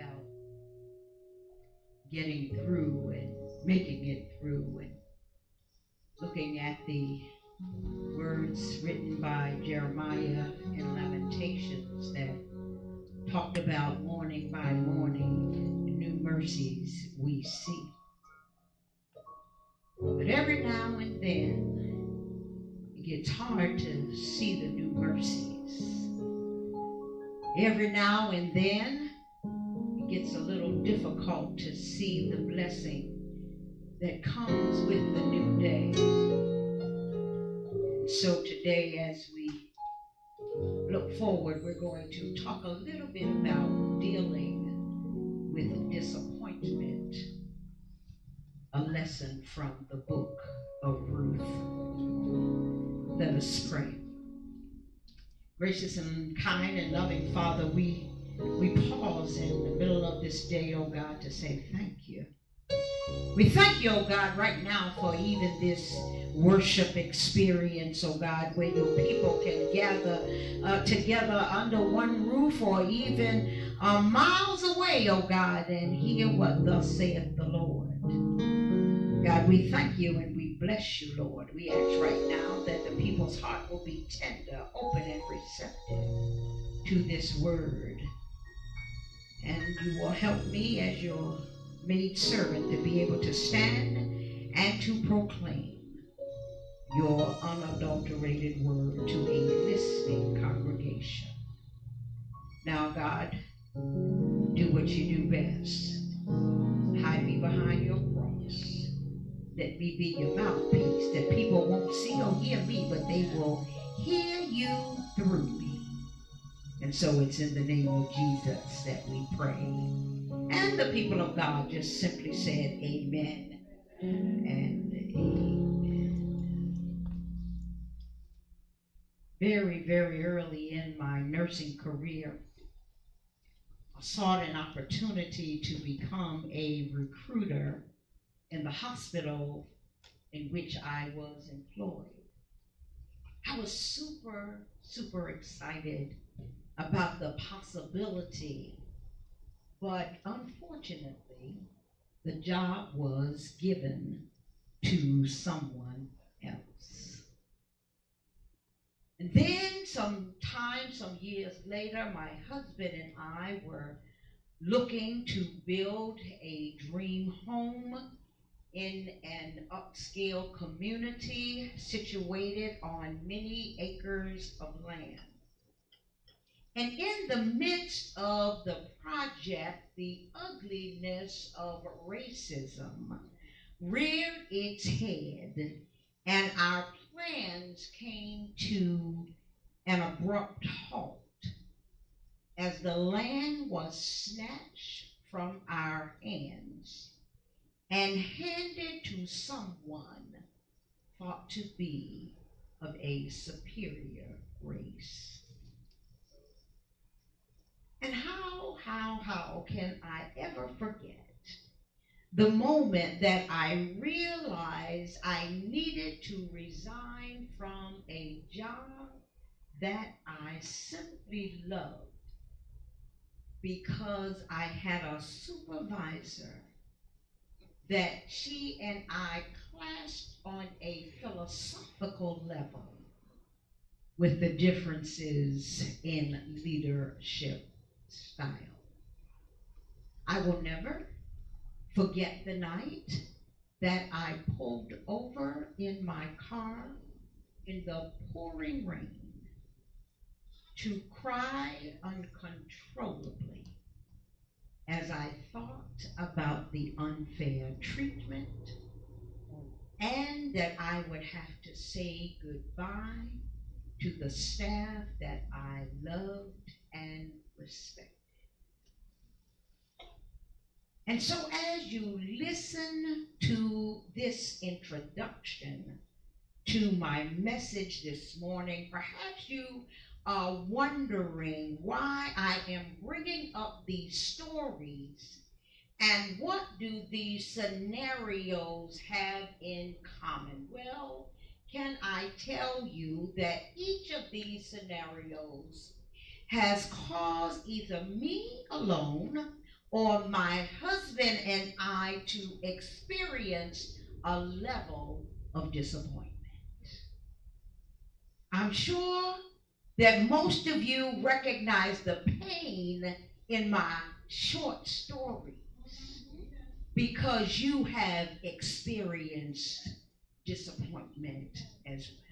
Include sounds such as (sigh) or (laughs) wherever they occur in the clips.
about getting through and making it through and looking at the words written by Jeremiah in Lamentations that talked about morning by morning new mercies we see. But every now and then it gets hard to see the new mercies. Every now and then gets a little difficult to see the blessing that comes with the new day. So today, as we look forward, we're going to talk a little bit about dealing with disappointment. A lesson from the book of Ruth. Let us pray. Gracious and kind and loving Father, we we pause in the middle of this day, oh God, to say thank you. We thank you, oh God, right now for even this worship experience, oh God, where your people can gather uh, together under one roof or even uh, miles away, oh God, and hear what thus saith the Lord. God, we thank you and we bless you, Lord. We ask right now that the people's heart will be tender, open, and receptive to this word. And you will help me as your maid servant to be able to stand and to proclaim your unadulterated word to a listening congregation. Now, God, do what you do best. Hide me behind your cross. Let me be your mouthpiece that people won't see or hear me, but they will hear you through me. And so it's in the name of Jesus that we pray. And the people of God just simply said, Amen and Amen. Very, very early in my nursing career, I sought an opportunity to become a recruiter in the hospital in which I was employed. I was super, super excited about the possibility, but unfortunately, the job was given to someone else. And then, some time, some years later, my husband and I were looking to build a dream home in an upscale community situated on many acres of land. And in the midst of the project, the ugliness of racism reared its head, and our plans came to an abrupt halt as the land was snatched from our hands and handed to someone thought to be of a superior race. And how, how, how can I ever forget the moment that I realized I needed to resign from a job that I simply loved because I had a supervisor that she and I clashed on a philosophical level with the differences in leadership style. I will never forget the night that I pulled over in my car in the pouring rain to cry uncontrollably as I thought about the unfair treatment and that I would have to say goodbye to the staff that I loved and respected. And so, as you listen to this introduction to my message this morning, perhaps you are wondering why I am bringing up these stories and what do these scenarios have in common? Well, can I tell you that each of these scenarios has caused either me alone or my husband and I to experience a level of disappointment. I'm sure that most of you recognize the pain in my short stories because you have experienced disappointment as well.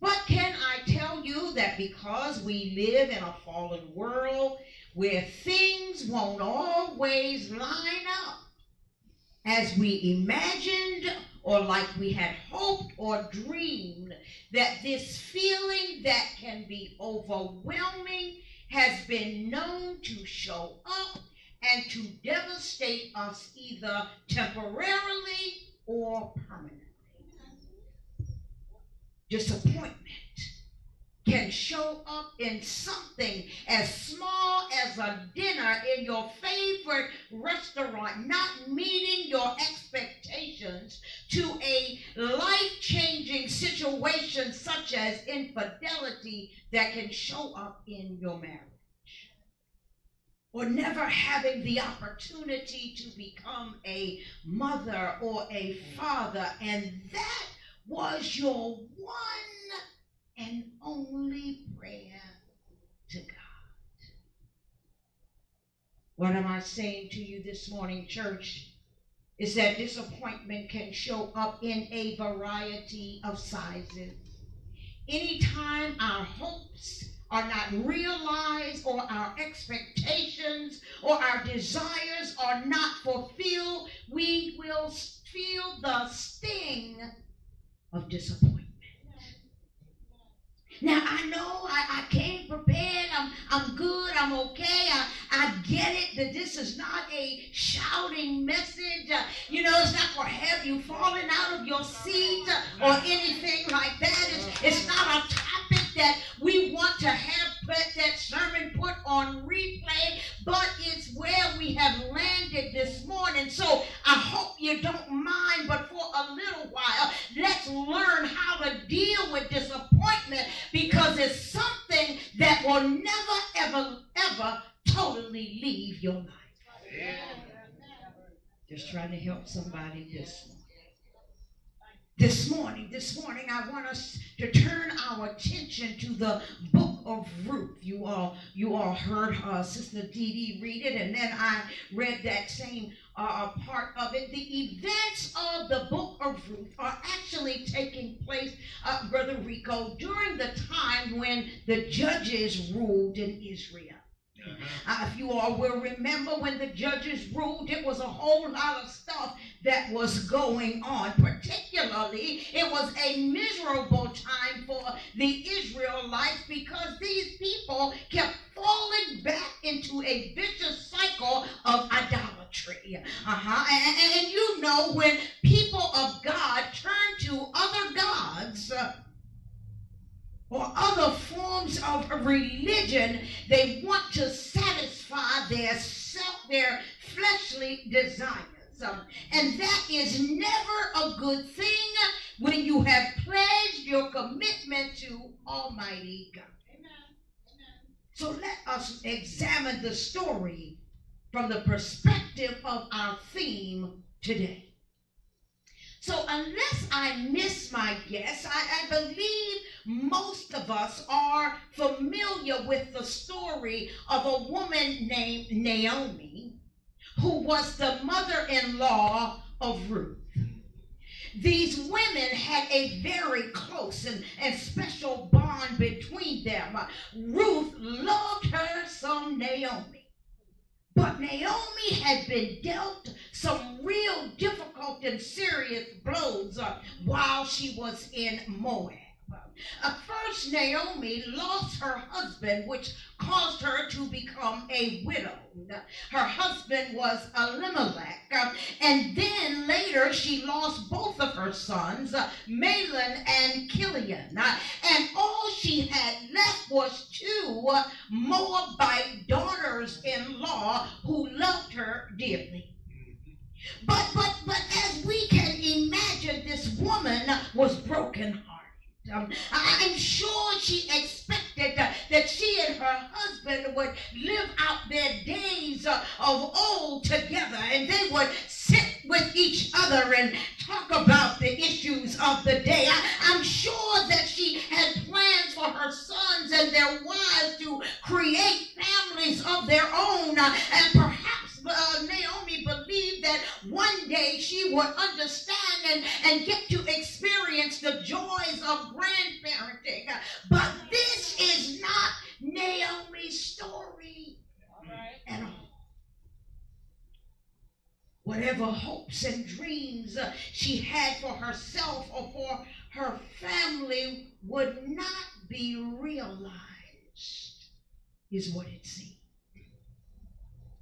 But can I tell you that because we live in a fallen world where things won't always line up as we imagined or like we had hoped or dreamed, that this feeling that can be overwhelming has been known to show up and to devastate us either temporarily or permanently. Disappointment can show up in something as small as a dinner in your favorite restaurant, not meeting your expectations, to a life changing situation such as infidelity that can show up in your marriage. Or never having the opportunity to become a mother or a father, and that was your one and only prayer to God. What am I saying to you this morning, church? Is that disappointment can show up in a variety of sizes. Anytime our hopes are not realized or our expectations or our desires are not fulfilled, we will feel the sting of disappointment. Now I know I, I came prepared. I'm, I'm good. I'm okay. I, I get it that this is not a shouting message. Uh, you know, it's not for have you fallen out of your seat uh, or anything like that. It's, it's not a topic that we want to have that sermon put on replay, but it's where we have landed this morning. So I hope you don't mind, but for a little while, let's learn how to deal with disappointment because it's something that will never, ever, ever totally leave your life. Just trying to help somebody this morning this morning. This morning, I want us to turn our attention to the book of Ruth. You all, you all heard uh, Sister Dee Dee read it, and then I read that same uh, part of it. The events of the book of Ruth are actually taking place, uh, Brother Rico, during the time when the judges ruled in Israel. Uh, if you all will remember when the judges ruled, it was a whole lot of stuff that was going on. Particularly, it was a miserable time for the Israelites because these people kept falling back into a vicious cycle of idolatry. Uh-huh. And, and you know, when people of God turn to other gods, uh, or other forms of religion, they want to satisfy their self, their fleshly desires. Um, and that is never a good thing when you have pledged your commitment to Almighty God. Amen. So let us examine the story from the perspective of our theme today. So unless I miss my guess, I, I believe most of us are familiar with the story of a woman named Naomi who was the mother-in-law of Ruth. These women had a very close and, and special bond between them. Ruth loved her some Naomi. But Naomi had been dealt some real difficult and serious blows uh, while she was in Moab. First, Naomi lost her husband, which caused her to become a widow. Her husband was Elimelech. And then later, she lost both of her sons, uh, and. Uh, and all she had left was two Moabite daughters in law who loved her dearly. But, but, but as we can imagine, this woman was broken um, I'm sure she expected uh, that she and her husband would live out their days uh, of old together and they would sit with each other and talk about the issues of the day. I, I'm sure that she had plans for her sons and their wives to create families of their own uh, and perhaps uh, Naomi believed that one day she would understand and, and get grandparenting. But this is not Naomi's story at all. Whatever hopes and dreams she had for herself or for her family would not be realized, is what it seems.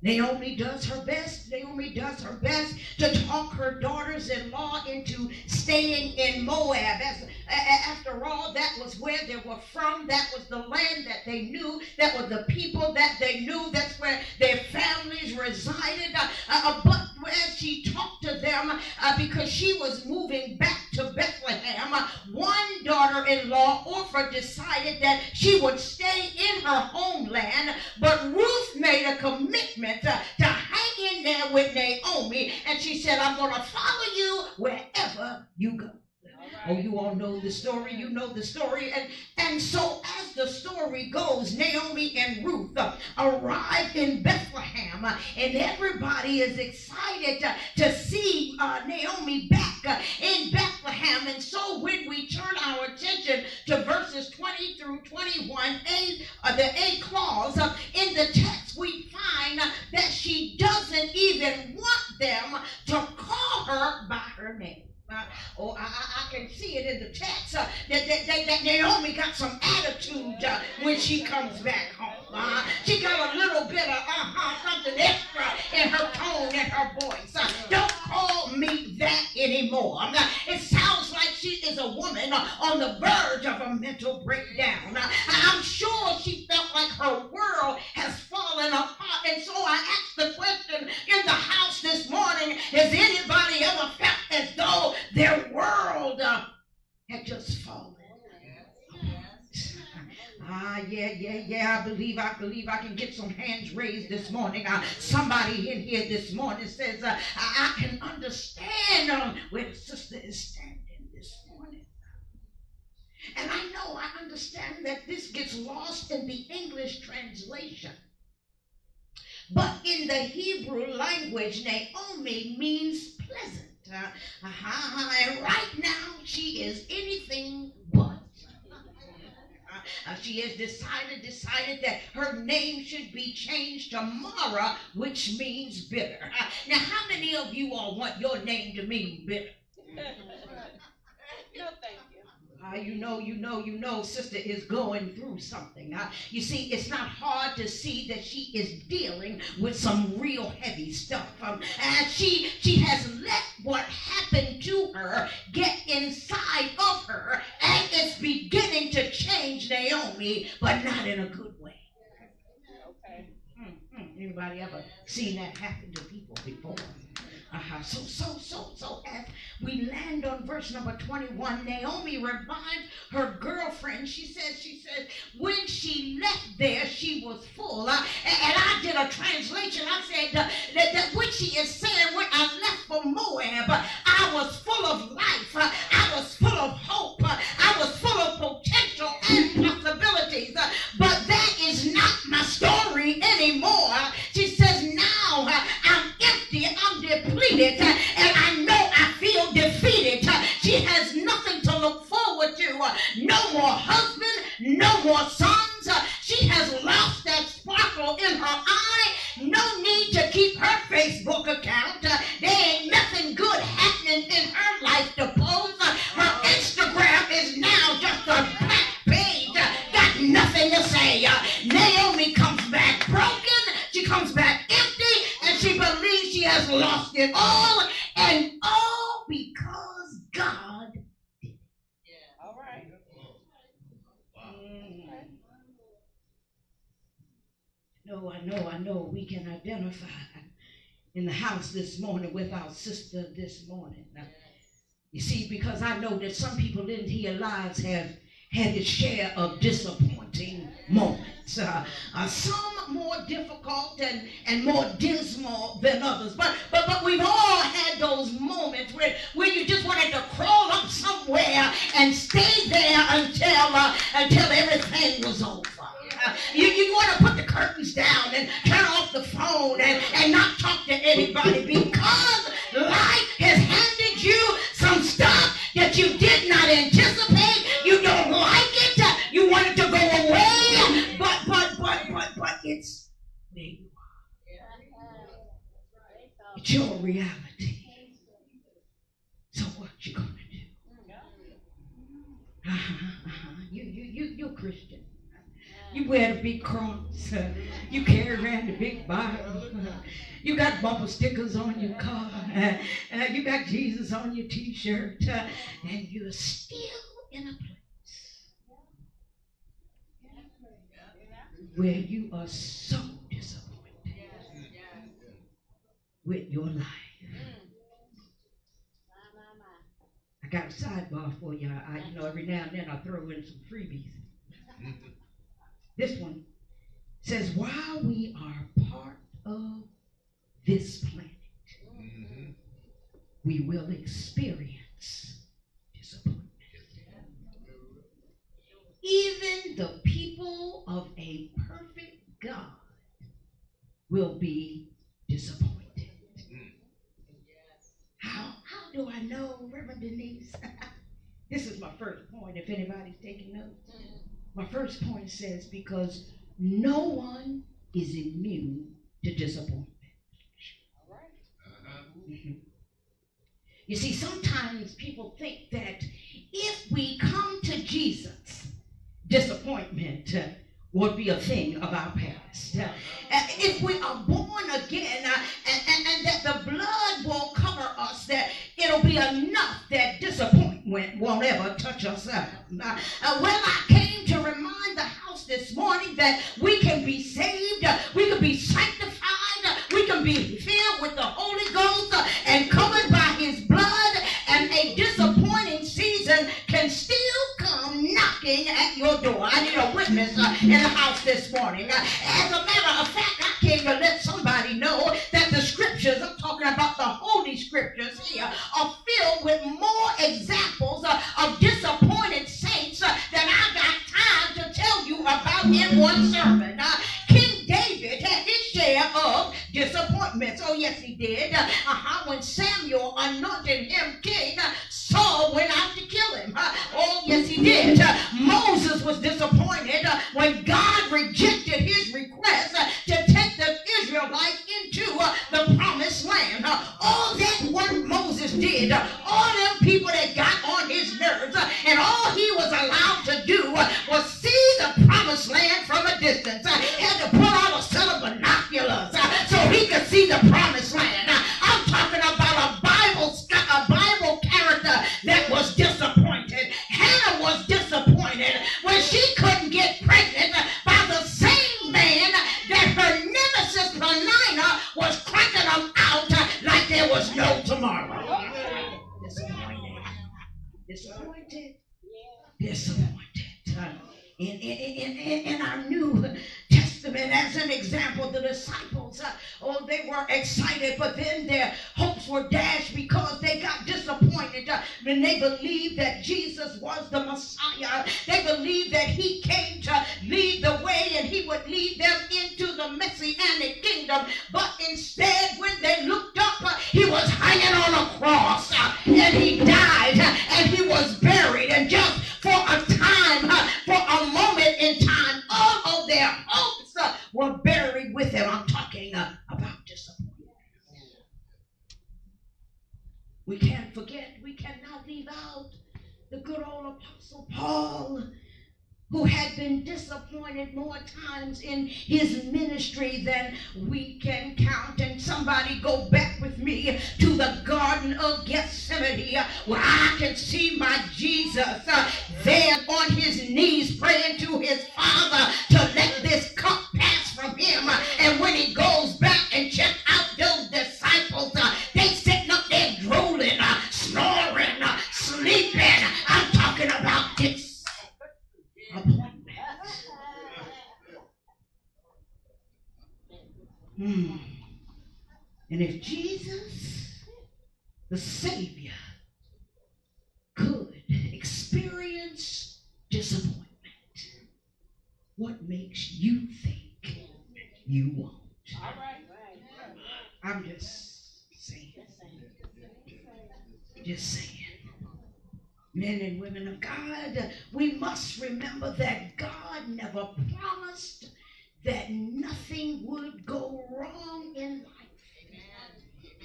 Naomi does her best. Naomi does her best to talk her daughters-in-law into staying in Moab. As, after all, that was where they were from. That was the land that they knew. That was the people that they knew. That's where their families resided. Uh, uh, but as she talked to them, uh, because she was moving back to Bethlehem, one daughter-in-law, Orpah, decided that she would stay in her homeland. But Ruth made a commitment to hang in there with Naomi. And she said, I'm going to follow you wherever you go. Oh, you all know the story. You know the story. And, and so as the story goes, Naomi and Ruth uh, arrive in Bethlehem. Uh, and everybody is excited to, to see uh, Naomi back uh, in Bethlehem. And so when we turn our attention to verses 20 through 21, a, uh, the A clause, uh, in the text we find that she doesn't even want them to call her by her name. Oh, I, I, can see it in the text uh, that, that, that, that, Naomi got some attitude uh, when she comes back home. Uh, she got a little bit of uh-huh, something extra in her tone and her voice. Uh, don't call me that anymore. it sounds like she is a woman uh, on the verge of a mental breakdown. I'm sure she felt like her world has fallen apart. And so I asked the question in the house this morning, has anybody ever felt as though their world uh, had just fallen. Ah, yeah, yeah, yeah. I believe, I believe I can get some hands raised this morning. Uh, somebody in here this morning says, uh, I, I, can understand uh, where the sister is standing this morning. And I know, I understand that this gets lost in the English translation. But in the Hebrew language, Naomi means pleasant. Uh, uh-huh. And right now, she is anything but. Uh, she has decided decided that her name should be changed to Mara, which means bitter. Uh, now, how many of you all want your name to mean bitter? (laughs) no, thank. Uh, you know, you know, you know, sister is going through something. Uh, you see, it's not hard to see that she is dealing with some real heavy stuff. Um, and she she has let what happened to her get inside of her, and it's beginning to change Naomi, but not in a good way. Okay. Mm-hmm. Anybody ever seen that happen to people before? Uh-huh. So, so, so, so, as we land on verse number 21, Naomi reminds her girlfriend. She says, she says, when she left there, she was full. Uh, and, and, I did a translation. I said uh, that, that what she is saying, when I left for Moab, but I was full of life. Uh, I was full of hope. Uh, I was full of potential. With our sister this morning. Now, you see, because I know that some people in here lives have had its share of disappointing moments. Uh, uh, some more difficult and, and more dismal than others. But, but but we've all had those moments where, where you just wanted to crawl up somewhere and stay there until uh, until everything was over. Uh, you, you want to put curtains down and turn off the phone and, and not talk to anybody because life has handed you some stuff that you did not anticipate. You don't like it. You want it to go away. But but but but but it's where you are. It's your reality. So what you gonna do? Uh-huh, uh-huh. You you you you're Christian. You the big cross. (laughs) You carry around the big Bible. (laughs) You got bumper stickers on your car. (laughs) uh, You got Jesus on your T-shirt, and you're still in a place where you are so disappointed with your life. I got a sidebar for you. I, you know, every now and then I throw in some freebies. This one says, while we are part of this planet, we will experience disappointment. Even the people of a perfect God will be disappointed. How, how do I know, Reverend Denise? (laughs) this is my first point, if anybody's taking notes. My first point says, because no one is immune to disappointment. Mhm. You see, sometimes people think that if we come to Jesus, disappointment would be a thing of our past. Uh, if we are born again uh, and, and, and that the blood will cover us, that it'll be enough that disappointment won't ever touch us. Uh, uh, well, I came to remind the house this morning that we can be saved, uh, we can be sanctified, uh, we can be filled with the Holy Ghost uh, and covered by His blood, and a disappointing season can still come knocking at your door. I need a witness in the house this morning. As a matter of fact, I came to let somebody know that the scriptures, I'm talking about the holy scriptures here, are filled with more examples uh, of disappointed saints uh, than I got time to tell you about in one sermon. Uh, King David had his share of disappointments. Oh, yes, he did. Uh, uh-huh. When Samuel anointed him king, uh, Saul went out to kill him. Uh, oh, yes, he did. Uh, Moses was disappointed when God rejected all that one Moses did, all them people that got on his nerves, and all he was allowed to do was see the promised land from a distance. Uh, had to pull out a set of binoculars so he could see the promised Disappointed. Disappointed. Uh, In, in, in, in, in our New Testament, as an example, the disciples, uh, oh, they were excited, but then their hopes were dashed because they got disappointed uh, when they believed that Jesus was the Messiah. They believed that he came to lead the way and he would lead them into the messianic kingdom. But instead, I'm just saying. Just saying. Men and women of God, we must remember that God never promised that nothing would go wrong in life.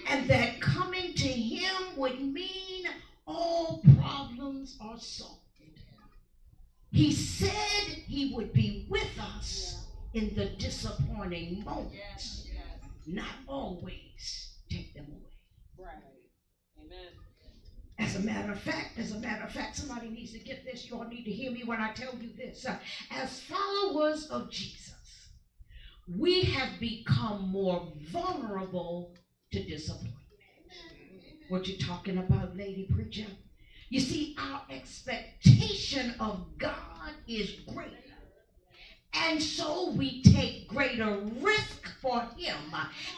And that coming to Him would mean all problems are solved. He said He would be with us in the disappointing moments, not always take them away. Right. Amen. As a matter of fact, as a matter of fact, somebody needs to get this. You all need to hear me when I tell you this. Uh, as followers of Jesus, we have become more vulnerable to disappointment. What you talking about, lady preacher? You see, our expectation of God is greater. And so we take greater risk for him.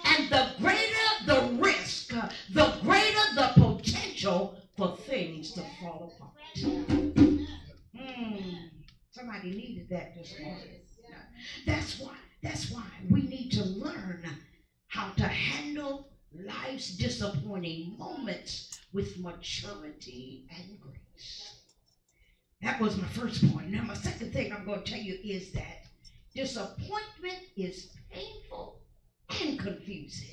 And the greater the risk, the greater the potential for things to fall apart. Hmm. Somebody needed that this morning. That's why, that's why we need to learn how to handle life's disappointing moments with maturity and grace. That was my first point. Now, my second thing I'm going to tell you is that disappointment is painful and confusing.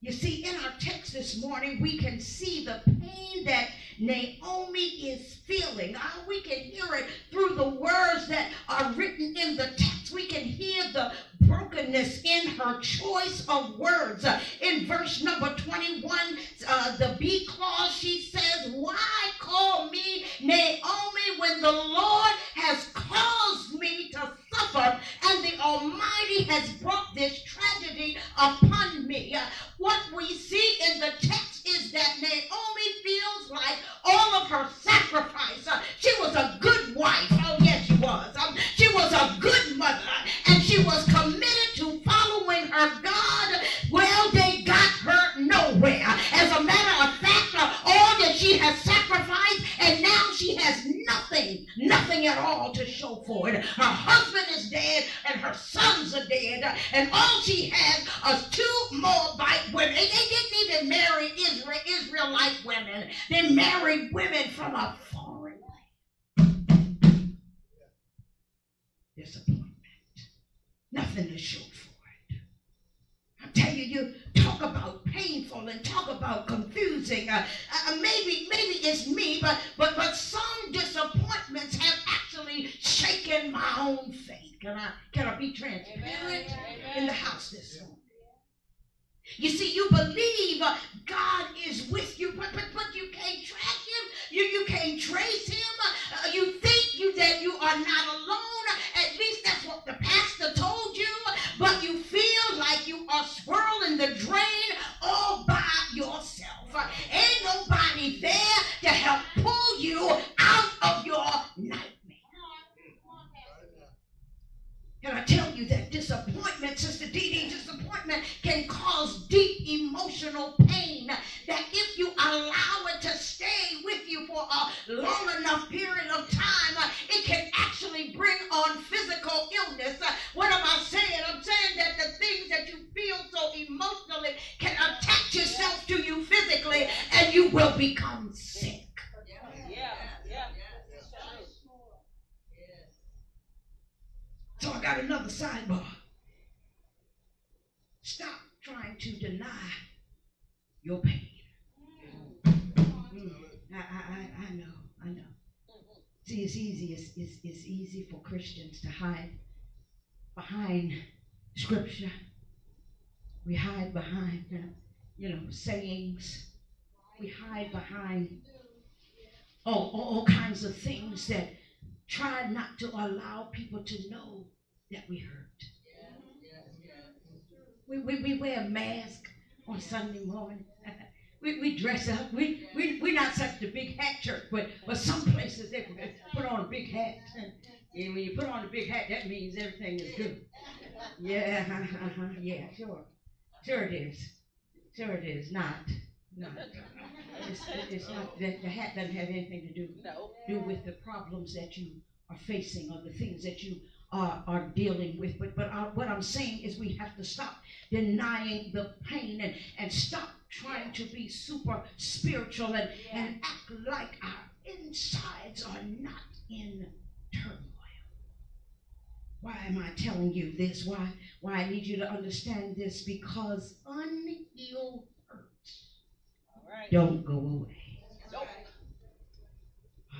You see, in our text this morning, we can see the pain that Naomi is feeling. Uh, we can hear it through the words that are written in the text. We can hear the brokenness in her choice of words. In verse number 21, uh, the B clause, she says, Why call me Naomi when the Lord has caused me to suffer and the Almighty has brought this tragedy upon me? What we see in the text is that Naomi feels like all of her sacrifice. She was a good wife. Oh, yes, she was. Um, she was a good mother, she was committed to following her God. Well, they got her nowhere. As a matter of fact, all that she has sacrificed, and now she has nothing, nothing at all to show for it. Her husband is dead, and her sons are dead, and all she has are two Moabite women. They didn't even marry Israel, Israelite women. They married women from a Nothing to show for it. I'm telling you, you talk about painful and talk about confusing. Uh, uh, maybe, maybe it's me, but but but some disappointments have actually shaken my own faith. Can I can I be transparent Amen. in the house this morning? You see, you believe uh, God is with you, but, but but you can't track him. You you can't trace him. Uh, you think you that you are not alone. At least that's what the pastor told. But you feel like you are swirling the drain all by yourself. Ain't nobody there to help pull you out of your nightmare. Can I tell you that disappointment, Sister Dee Dee, disappointment can cause deep emotional pain. That if you allow it to stay with you for a long enough period of time, it can actually bring on physical illness. What am I saying? I'm saying that the things that you feel so emotionally can attach itself to you physically and you will become sick. Yeah. Yeah. So I got another sidebar. stop trying to deny your pain. Mm, I, I, I, know, I know. See, it's easy. It's, it's, it's easy for Christians to hide behind scripture. We hide behind, you know, sayings. We hide behind all, all kinds of things that try not to allow people to know that we hurt. We, we, we wear a mask on Sunday morning. (laughs) we, we dress up. We, we, we're not such a big hat church, but, but some places they put on a big hat. And when you put on a big hat, that means everything is good. Yeah, uh-huh, (laughs) yeah, sure. Sure it is. Sure it is. Not. Not. It's, it's not that the hat doesn't have anything to do No. do with the problems that you are facing or the things that you are, are dealing with. But but uh, what I'm saying is we have to stop denying the pain and, and stop trying to be super spiritual and, and act like our insides are not in turmoil. Why am I telling you this? Why why I need you to understand this? Because unhealed hurts right. don't go away.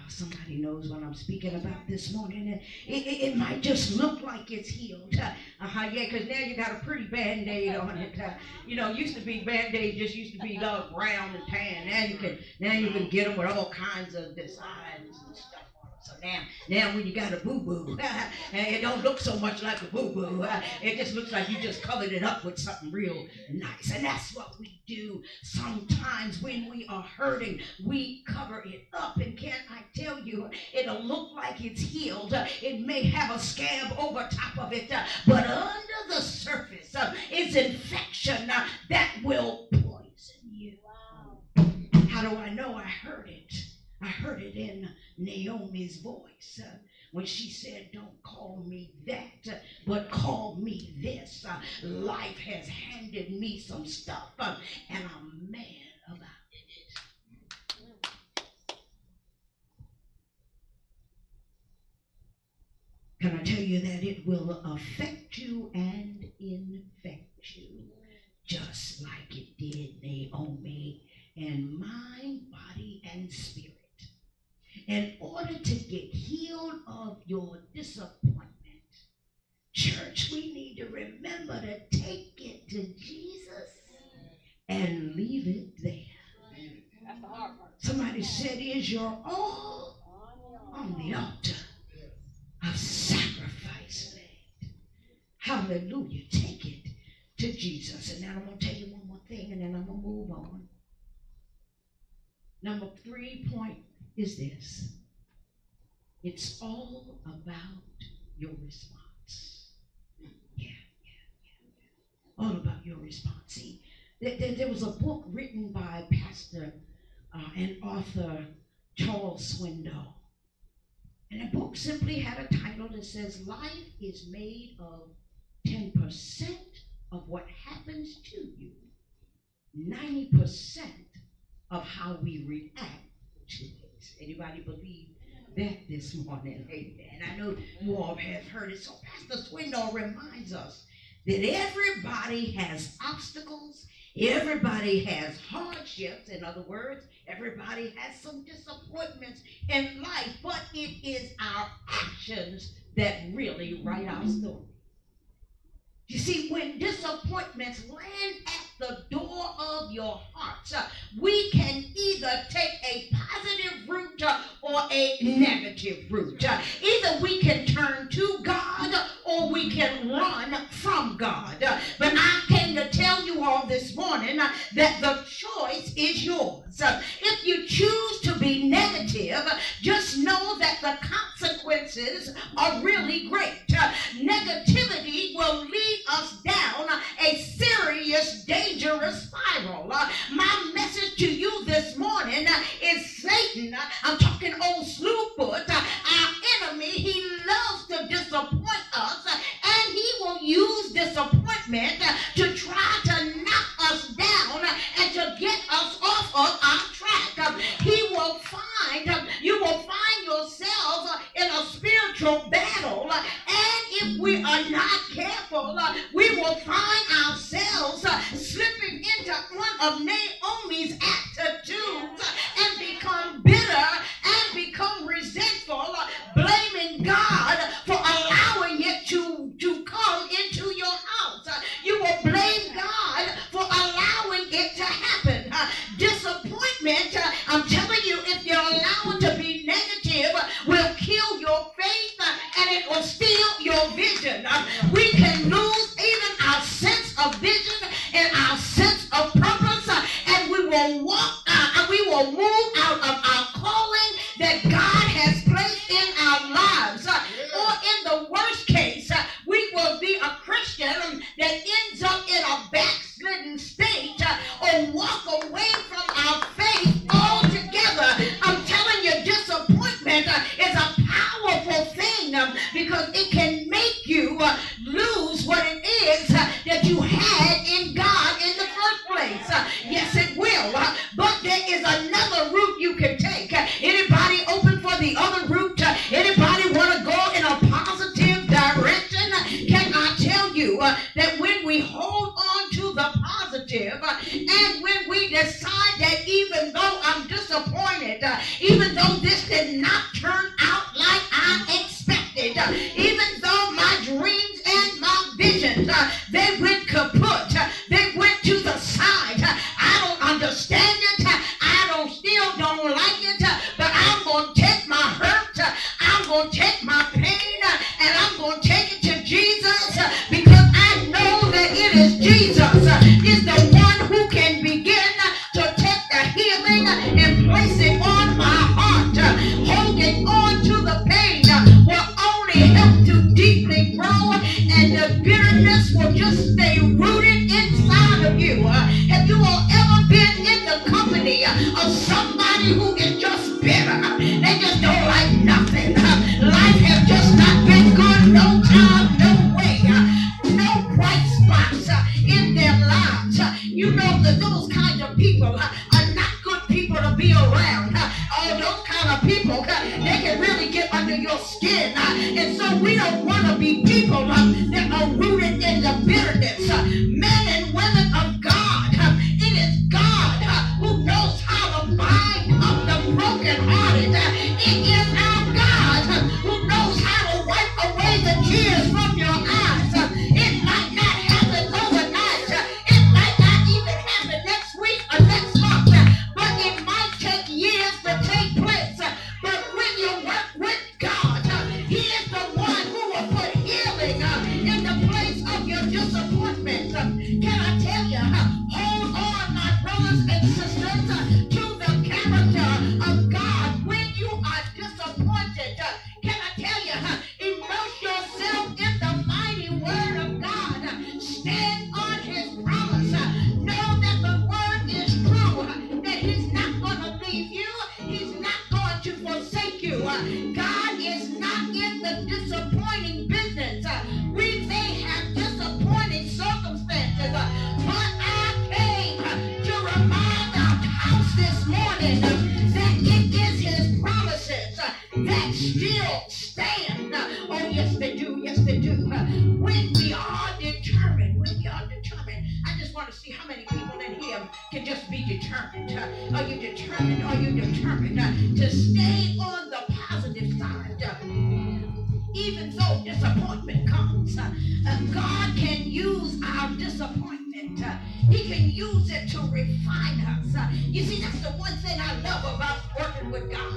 Somebody knows what I'm speaking about this morning. It, it, it might just look like it's healed. Uh, uh-huh, yeah, because now you got a pretty band-aid on it. Uh, you know, used to be band-aid just used to be uh, brown and tan. Now you can now you can get them with all kinds of designs and stuff. So now, now when you got a boo-boo, (laughs) it don't look so much like a boo-boo. It just looks like you just covered it up with something real nice. And that's what we do sometimes when we are hurting. We cover it up. And can I tell you, it'll look like it's healed. It may have a scab over top of it, but under the surface is infection uh, that will poison you. How do I know I heard it? I heard it in Naomi's voice uh, when she said, Don't call me that, but call me this. Uh, life has handed me some stuff, uh, and I'm mad about it. Can I tell you that it will affect you and infect you just like it did Naomi and mind, body, and spirit. In order to get healed of your disappointment, church, we need to remember to take it to Jesus and leave it there. That's the hard part. Somebody said, Is your all on the altar of sacrifice laid? Hallelujah. Take it to Jesus. And now I'm going to tell you one more thing and then I'm going to move on. Number three point is this it's all about your response. Yeah, yeah, yeah, yeah. All about your response. See, there, there, was a book written by Pastor uh, and author Charles Swindoll. And the book simply had a title that says, Life is made of 10% of what happens to you, 90% of how we react to it. Anybody believe that this morning? Amen. I know you all have heard it. So Pastor Swindoll reminds us that everybody has obstacles, everybody has hardships. In other words, everybody has some disappointments in life, but it is our actions that really write our story. You see, when disappointments land at the door of your heart. we can either take a positive route or a negative route. Either we can turn to God or we can run from God. But I came to tell you all this morning that the choice is yours. If you choose to be negative, just know that the are really great. Negativity will lead us down a serious, dangerous spiral. My message to you this morning is Satan. I'm talking old Slewfoot, our enemy. He loves to disappoint us, and he will use disappointment to try to knock us down and to get us off of our track. He will find, you will find your skin. And so we don't want to be people that are rooted in the bitterness. determined? Uh, are you determined? Are you determined uh, to stay on the positive side? Uh, even though disappointment comes, God can use our disappointment. He can use it to refine us. You see, that's the one thing I love about working with God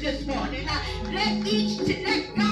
this morning. Let each, let God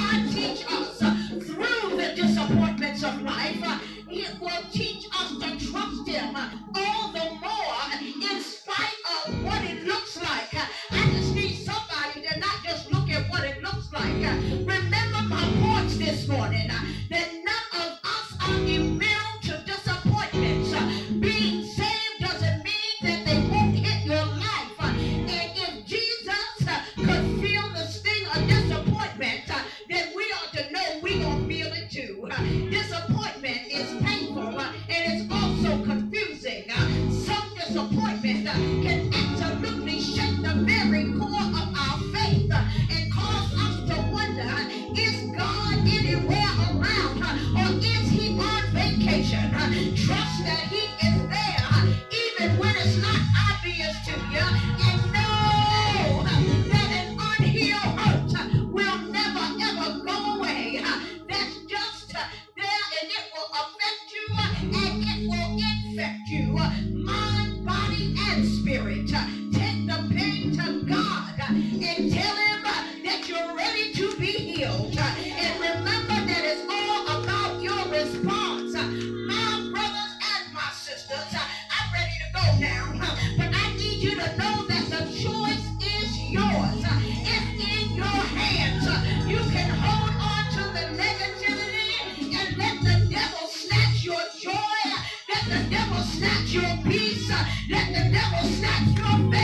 and tell him uh, that you're ready to be healed. Uh, and remember that it's all about your response. Uh, my brothers and my sisters, I'm ready to go now. But I need you to know that the choice is yours. It's in your hands. You can hold on to the negativity and let the devil snatch your joy. Let the devil snatch your peace. Let the devil snatch your faith.